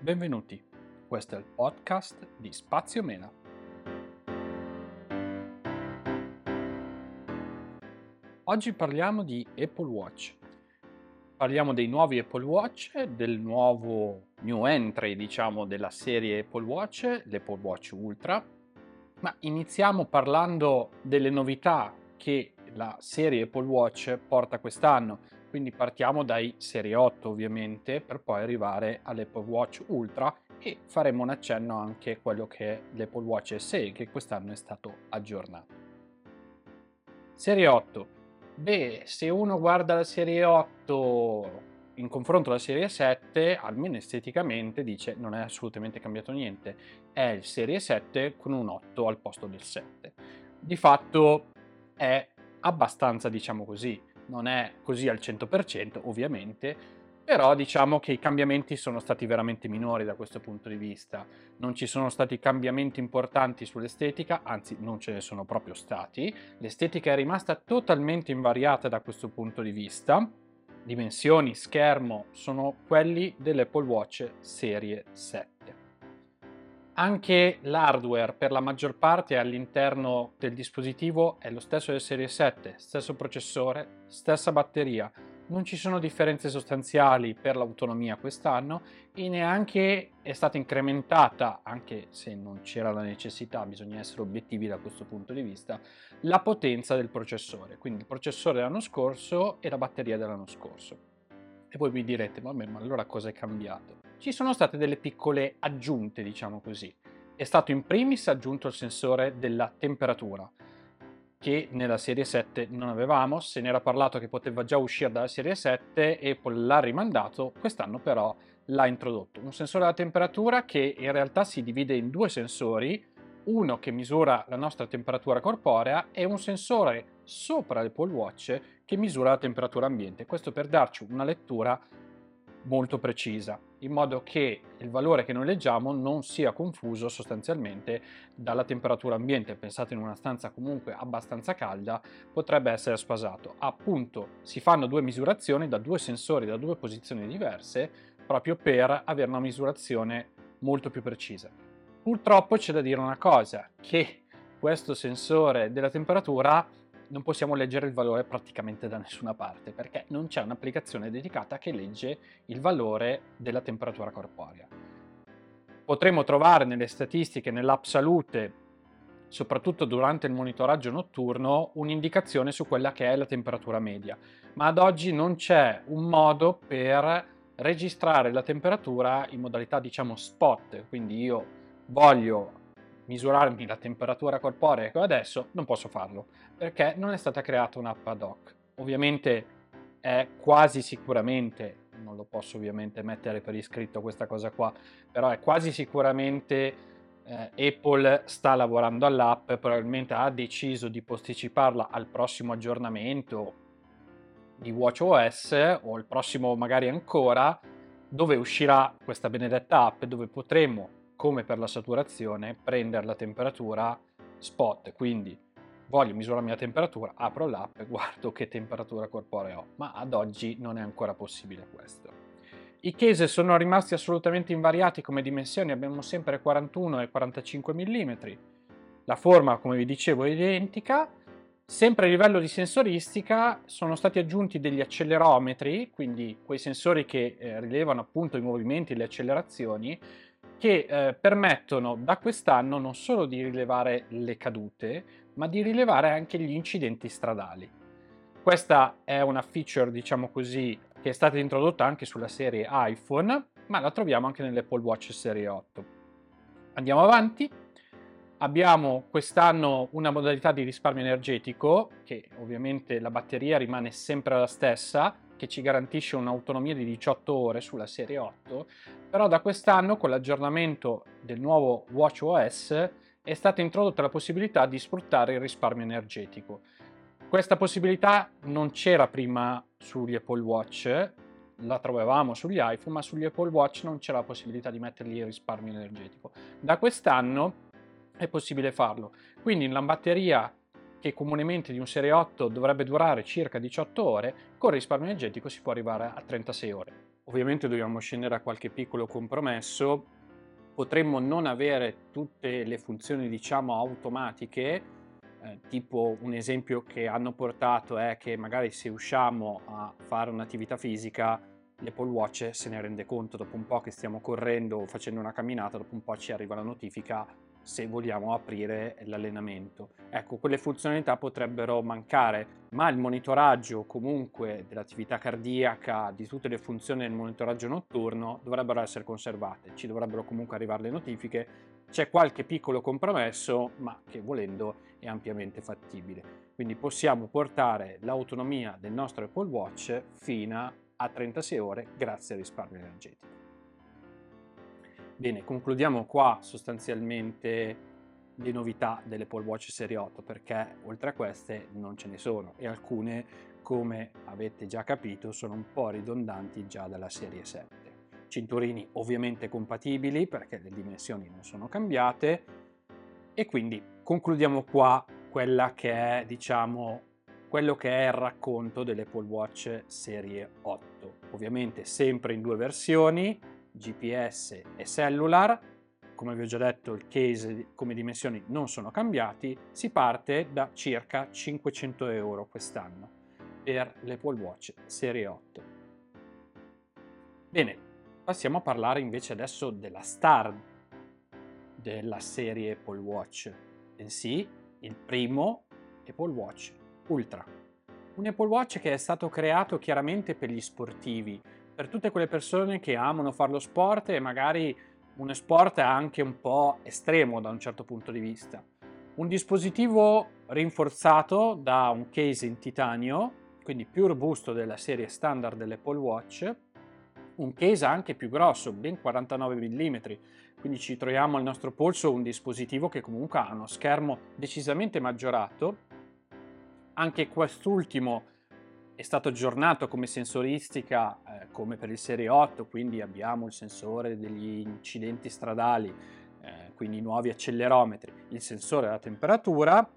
Benvenuti, questo è il podcast di Spazio Mena. Oggi parliamo di Apple Watch. Parliamo dei nuovi Apple Watch, del nuovo new entry, diciamo, della serie Apple Watch, l'Apple Watch Ultra. Ma iniziamo parlando delle novità che la serie Apple Watch porta quest'anno. Quindi partiamo dai serie 8 ovviamente per poi arrivare all'Apple Watch Ultra e faremo un accenno anche a quello che è l'Apple Watch SE che quest'anno è stato aggiornato. Serie 8. Beh, se uno guarda la serie 8 in confronto alla serie 7, almeno esteticamente dice non è assolutamente cambiato niente. È il serie 7 con un 8 al posto del 7. Di fatto è abbastanza, diciamo così, non è così al 100% ovviamente, però diciamo che i cambiamenti sono stati veramente minori da questo punto di vista. Non ci sono stati cambiamenti importanti sull'estetica, anzi non ce ne sono proprio stati. L'estetica è rimasta totalmente invariata da questo punto di vista. Dimensioni, schermo sono quelli dell'Apple Watch serie 7. Anche l'hardware per la maggior parte all'interno del dispositivo è lo stesso del serie 7, stesso processore, stessa batteria. Non ci sono differenze sostanziali per l'autonomia quest'anno e neanche è stata incrementata, anche se non c'era la necessità, bisogna essere obiettivi da questo punto di vista, la potenza del processore. Quindi il processore dell'anno scorso e la batteria dell'anno scorso. E voi mi direte, vabbè, ma allora cosa è cambiato? Ci sono state delle piccole aggiunte, diciamo così. È stato in primis aggiunto il sensore della temperatura, che nella serie 7 non avevamo, se ne era parlato che poteva già uscire dalla serie 7 e poi l'ha rimandato, quest'anno però l'ha introdotto. Un sensore della temperatura che in realtà si divide in due sensori, uno che misura la nostra temperatura corporea e un sensore sopra l'Apple Watch che misura la temperatura ambiente. Questo per darci una lettura molto precisa, in modo che il valore che noi leggiamo non sia confuso sostanzialmente dalla temperatura ambiente. Pensate in una stanza comunque abbastanza calda, potrebbe essere sfasato. Appunto, si fanno due misurazioni da due sensori, da due posizioni diverse, proprio per avere una misurazione molto più precisa. Purtroppo c'è da dire una cosa, che questo sensore della temperatura non possiamo leggere il valore praticamente da nessuna parte perché non c'è un'applicazione dedicata che legge il valore della temperatura corporea. Potremo trovare nelle statistiche, nell'app salute, soprattutto durante il monitoraggio notturno, un'indicazione su quella che è la temperatura media, ma ad oggi non c'è un modo per registrare la temperatura in modalità diciamo spot, quindi io voglio misurarmi la temperatura corporea che ho adesso, non posso farlo perché non è stata creata un'app ad hoc. Ovviamente è quasi sicuramente, non lo posso ovviamente mettere per iscritto questa cosa qua, però è quasi sicuramente eh, Apple sta lavorando all'app, probabilmente ha deciso di posticiparla al prossimo aggiornamento di WatchOS o il prossimo magari ancora, dove uscirà questa benedetta app dove potremo come per la saturazione, prendere la temperatura spot, quindi voglio misurare la mia temperatura, apro l'app e guardo che temperatura corporea ho, ma ad oggi non è ancora possibile questo. I case sono rimasti assolutamente invariati come dimensioni, abbiamo sempre 41 e 45 mm, la forma come vi dicevo è identica, sempre a livello di sensoristica sono stati aggiunti degli accelerometri, quindi quei sensori che eh, rilevano appunto i movimenti e le accelerazioni, che eh, permettono da quest'anno non solo di rilevare le cadute, ma di rilevare anche gli incidenti stradali. Questa è una feature, diciamo così, che è stata introdotta anche sulla serie iPhone, ma la troviamo anche nell'Apple Watch serie 8. Andiamo avanti. Abbiamo quest'anno una modalità di risparmio energetico, che ovviamente la batteria rimane sempre la stessa, che ci garantisce un'autonomia di 18 ore sulla serie 8, però da quest'anno con l'aggiornamento del nuovo WatchOS è stata introdotta la possibilità di sfruttare il risparmio energetico. Questa possibilità non c'era prima sugli Apple Watch, la trovavamo sugli iPhone, ma sugli Apple Watch non c'era la possibilità di mettergli il risparmio energetico. Da quest'anno è possibile farlo. Quindi la batteria che comunemente di un Serie 8 dovrebbe durare circa 18 ore, con risparmio energetico si può arrivare a 36 ore. ovviamente dobbiamo scendere a qualche piccolo compromesso, potremmo non avere tutte le funzioni diciamo automatiche, eh, tipo un esempio che hanno portato è che magari se usciamo a fare un'attività fisica l'Apple Watch se ne rende conto dopo un po' che stiamo correndo o facendo una camminata, dopo un po' ci arriva la notifica se vogliamo aprire l'allenamento. Ecco, quelle funzionalità potrebbero mancare, ma il monitoraggio comunque dell'attività cardiaca, di tutte le funzioni del monitoraggio notturno dovrebbero essere conservate, ci dovrebbero comunque arrivare le notifiche, c'è qualche piccolo compromesso, ma che volendo è ampiamente fattibile. Quindi possiamo portare l'autonomia del nostro Apple Watch fino a 36 ore grazie al risparmio energetico. Bene, concludiamo qua sostanzialmente le novità dell'Apple Watch Serie 8 perché oltre a queste non ce ne sono e alcune, come avete già capito, sono un po' ridondanti già dalla serie 7. Cinturini ovviamente compatibili perché le dimensioni non sono cambiate e quindi concludiamo qua quella che è, diciamo, quello che è il racconto dell'Apple Watch Serie 8. Ovviamente sempre in due versioni, GPS e cellular, come vi ho già detto il case come dimensioni non sono cambiati, si parte da circa 500 euro quest'anno per l'Apple Watch Serie 8. Bene, passiamo a parlare invece adesso della star della serie Apple Watch, bensì il primo Apple Watch Ultra. Un Apple Watch che è stato creato chiaramente per gli sportivi, per tutte quelle persone che amano fare lo sport e magari uno sport anche un po' estremo da un certo punto di vista. Un dispositivo rinforzato da un case in titanio, quindi più robusto della serie standard dell'Apple Watch, un case anche più grosso, ben 49 mm, quindi ci troviamo al nostro polso un dispositivo che comunque ha uno schermo decisamente maggiorato. Anche quest'ultimo è stato aggiornato come sensoristica eh, come per il Serie 8, quindi abbiamo il sensore degli incidenti stradali, eh, quindi i nuovi accelerometri, il sensore della temperatura.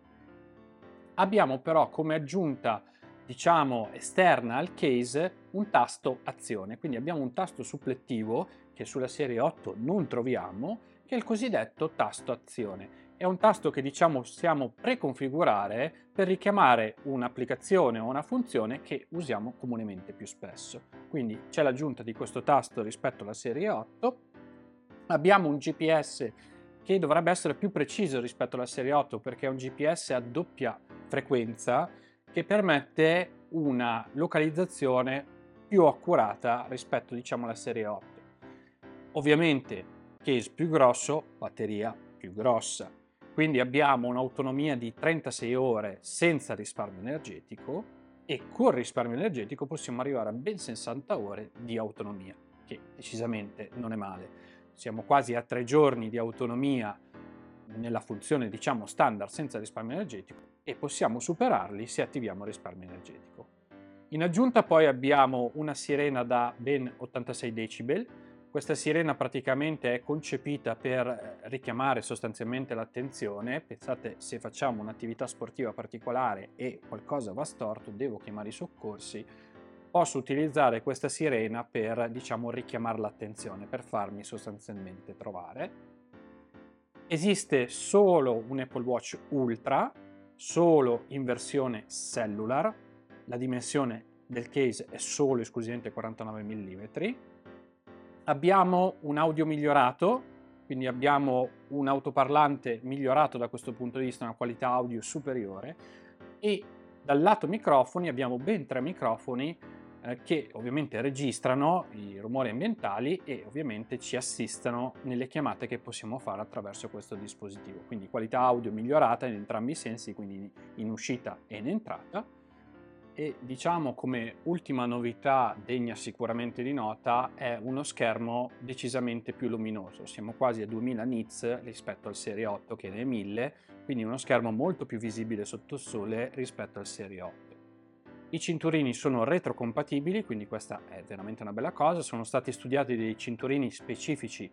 Abbiamo però come aggiunta diciamo esterna al case un tasto azione, quindi abbiamo un tasto suppletivo che sulla serie 8 non troviamo, che è il cosiddetto tasto azione è un tasto che diciamo possiamo preconfigurare per richiamare un'applicazione o una funzione che usiamo comunemente più spesso. Quindi c'è l'aggiunta di questo tasto rispetto alla serie 8. Abbiamo un GPS che dovrebbe essere più preciso rispetto alla serie 8 perché è un GPS a doppia frequenza che permette una localizzazione più accurata rispetto diciamo alla serie 8. Ovviamente case più grosso, batteria più grossa. Quindi abbiamo un'autonomia di 36 ore senza risparmio energetico e con risparmio energetico possiamo arrivare a ben 60 ore di autonomia, che decisamente non è male. Siamo quasi a tre giorni di autonomia nella funzione diciamo standard senza risparmio energetico e possiamo superarli se attiviamo risparmio energetico. In aggiunta poi abbiamo una sirena da ben 86 decibel questa sirena praticamente è concepita per eh, richiamare sostanzialmente l'attenzione. Pensate, se facciamo un'attività sportiva particolare e qualcosa va storto, devo chiamare i soccorsi, posso utilizzare questa sirena per, diciamo, richiamare l'attenzione, per farmi sostanzialmente trovare. Esiste solo un Apple Watch Ultra, solo in versione cellular, la dimensione del case è solo esclusivamente 49 mm Abbiamo un audio migliorato, quindi abbiamo un autoparlante migliorato da questo punto di vista, una qualità audio superiore e dal lato microfoni abbiamo ben tre microfoni eh, che ovviamente registrano i rumori ambientali e ovviamente ci assistono nelle chiamate che possiamo fare attraverso questo dispositivo. Quindi qualità audio migliorata in entrambi i sensi, quindi in uscita e in entrata e diciamo come ultima novità degna sicuramente di nota è uno schermo decisamente più luminoso, siamo quasi a 2000 nits rispetto al Serie 8 che ne è 1000, quindi uno schermo molto più visibile sotto il sole rispetto al Serie 8. I cinturini sono retrocompatibili, quindi questa è veramente una bella cosa, sono stati studiati dei cinturini specifici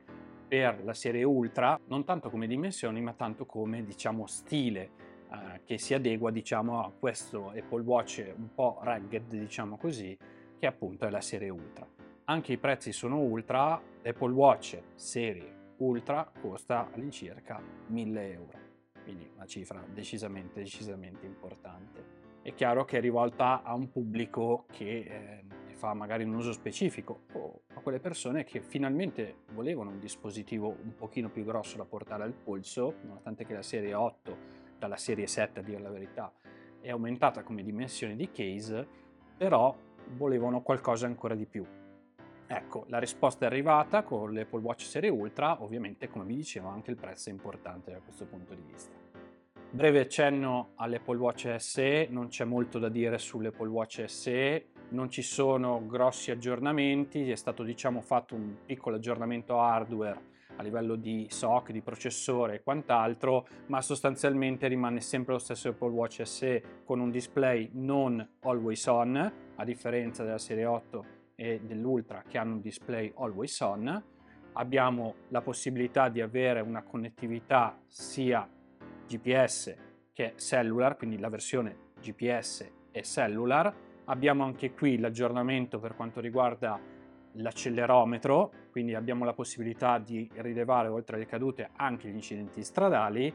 per la serie Ultra, non tanto come dimensioni ma tanto come diciamo stile eh, che si adegua diciamo a questo Apple Watch un po' rugged diciamo così che appunto è la serie Ultra. anche i prezzi sono ultra, l'Apple Watch serie ultra costa all'incirca 1000 euro, quindi una cifra decisamente, decisamente importante. È chiaro che è rivolta a un pubblico che eh, fa magari un uso specifico o a quelle persone che finalmente volevano un dispositivo un pochino più grosso da portare al polso, nonostante che la serie 8 dalla serie 7 a dire la verità è aumentata come dimensione di case, però volevano qualcosa ancora di più. Ecco, la risposta è arrivata con l'Apple Watch Serie Ultra, ovviamente come vi dicevo anche il prezzo è importante da questo punto di vista. Breve accenno all'Apple Watch SE, non c'è molto da dire sull'Apple Watch SE, non ci sono grossi aggiornamenti, è stato diciamo fatto un piccolo aggiornamento hardware a livello di SOC, di processore e quant'altro, ma sostanzialmente rimane sempre lo stesso Apple Watch SE con un display non always on, a differenza della serie 8 e dell'Ultra che hanno un display always on. Abbiamo la possibilità di avere una connettività sia GPS che cellular, quindi la versione GPS e cellular. Abbiamo anche qui l'aggiornamento per quanto riguarda l'accelerometro, quindi abbiamo la possibilità di rilevare oltre alle cadute anche gli incidenti stradali,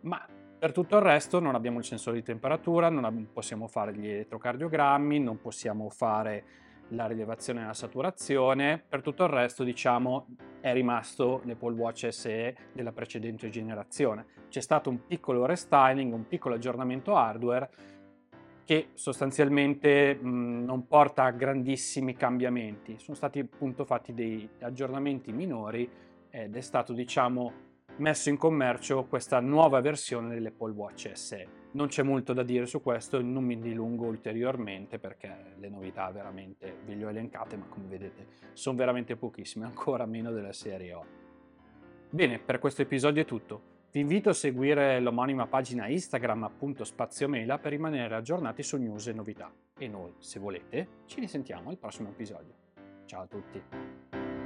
ma per tutto il resto non abbiamo il sensore di temperatura, non possiamo fare gli elettrocardiogrammi, non possiamo fare la rilevazione della saturazione, per tutto il resto diciamo è rimasto l'Apple Watch SE della precedente generazione. C'è stato un piccolo restyling, un piccolo aggiornamento hardware che sostanzialmente mh, non porta a grandissimi cambiamenti. Sono stati appunto fatti dei aggiornamenti minori ed è stato diciamo messo in commercio questa nuova versione dell'Apple Watch SE. Non c'è molto da dire su questo, non mi dilungo ulteriormente perché le novità veramente ve le ho elencate, ma come vedete sono veramente pochissime, ancora meno della serie 8. Bene, per questo episodio è tutto. Vi invito a seguire l'omonima pagina Instagram appunto Spaziomela per rimanere aggiornati su news e novità. E noi, se volete, ci risentiamo al prossimo episodio. Ciao a tutti!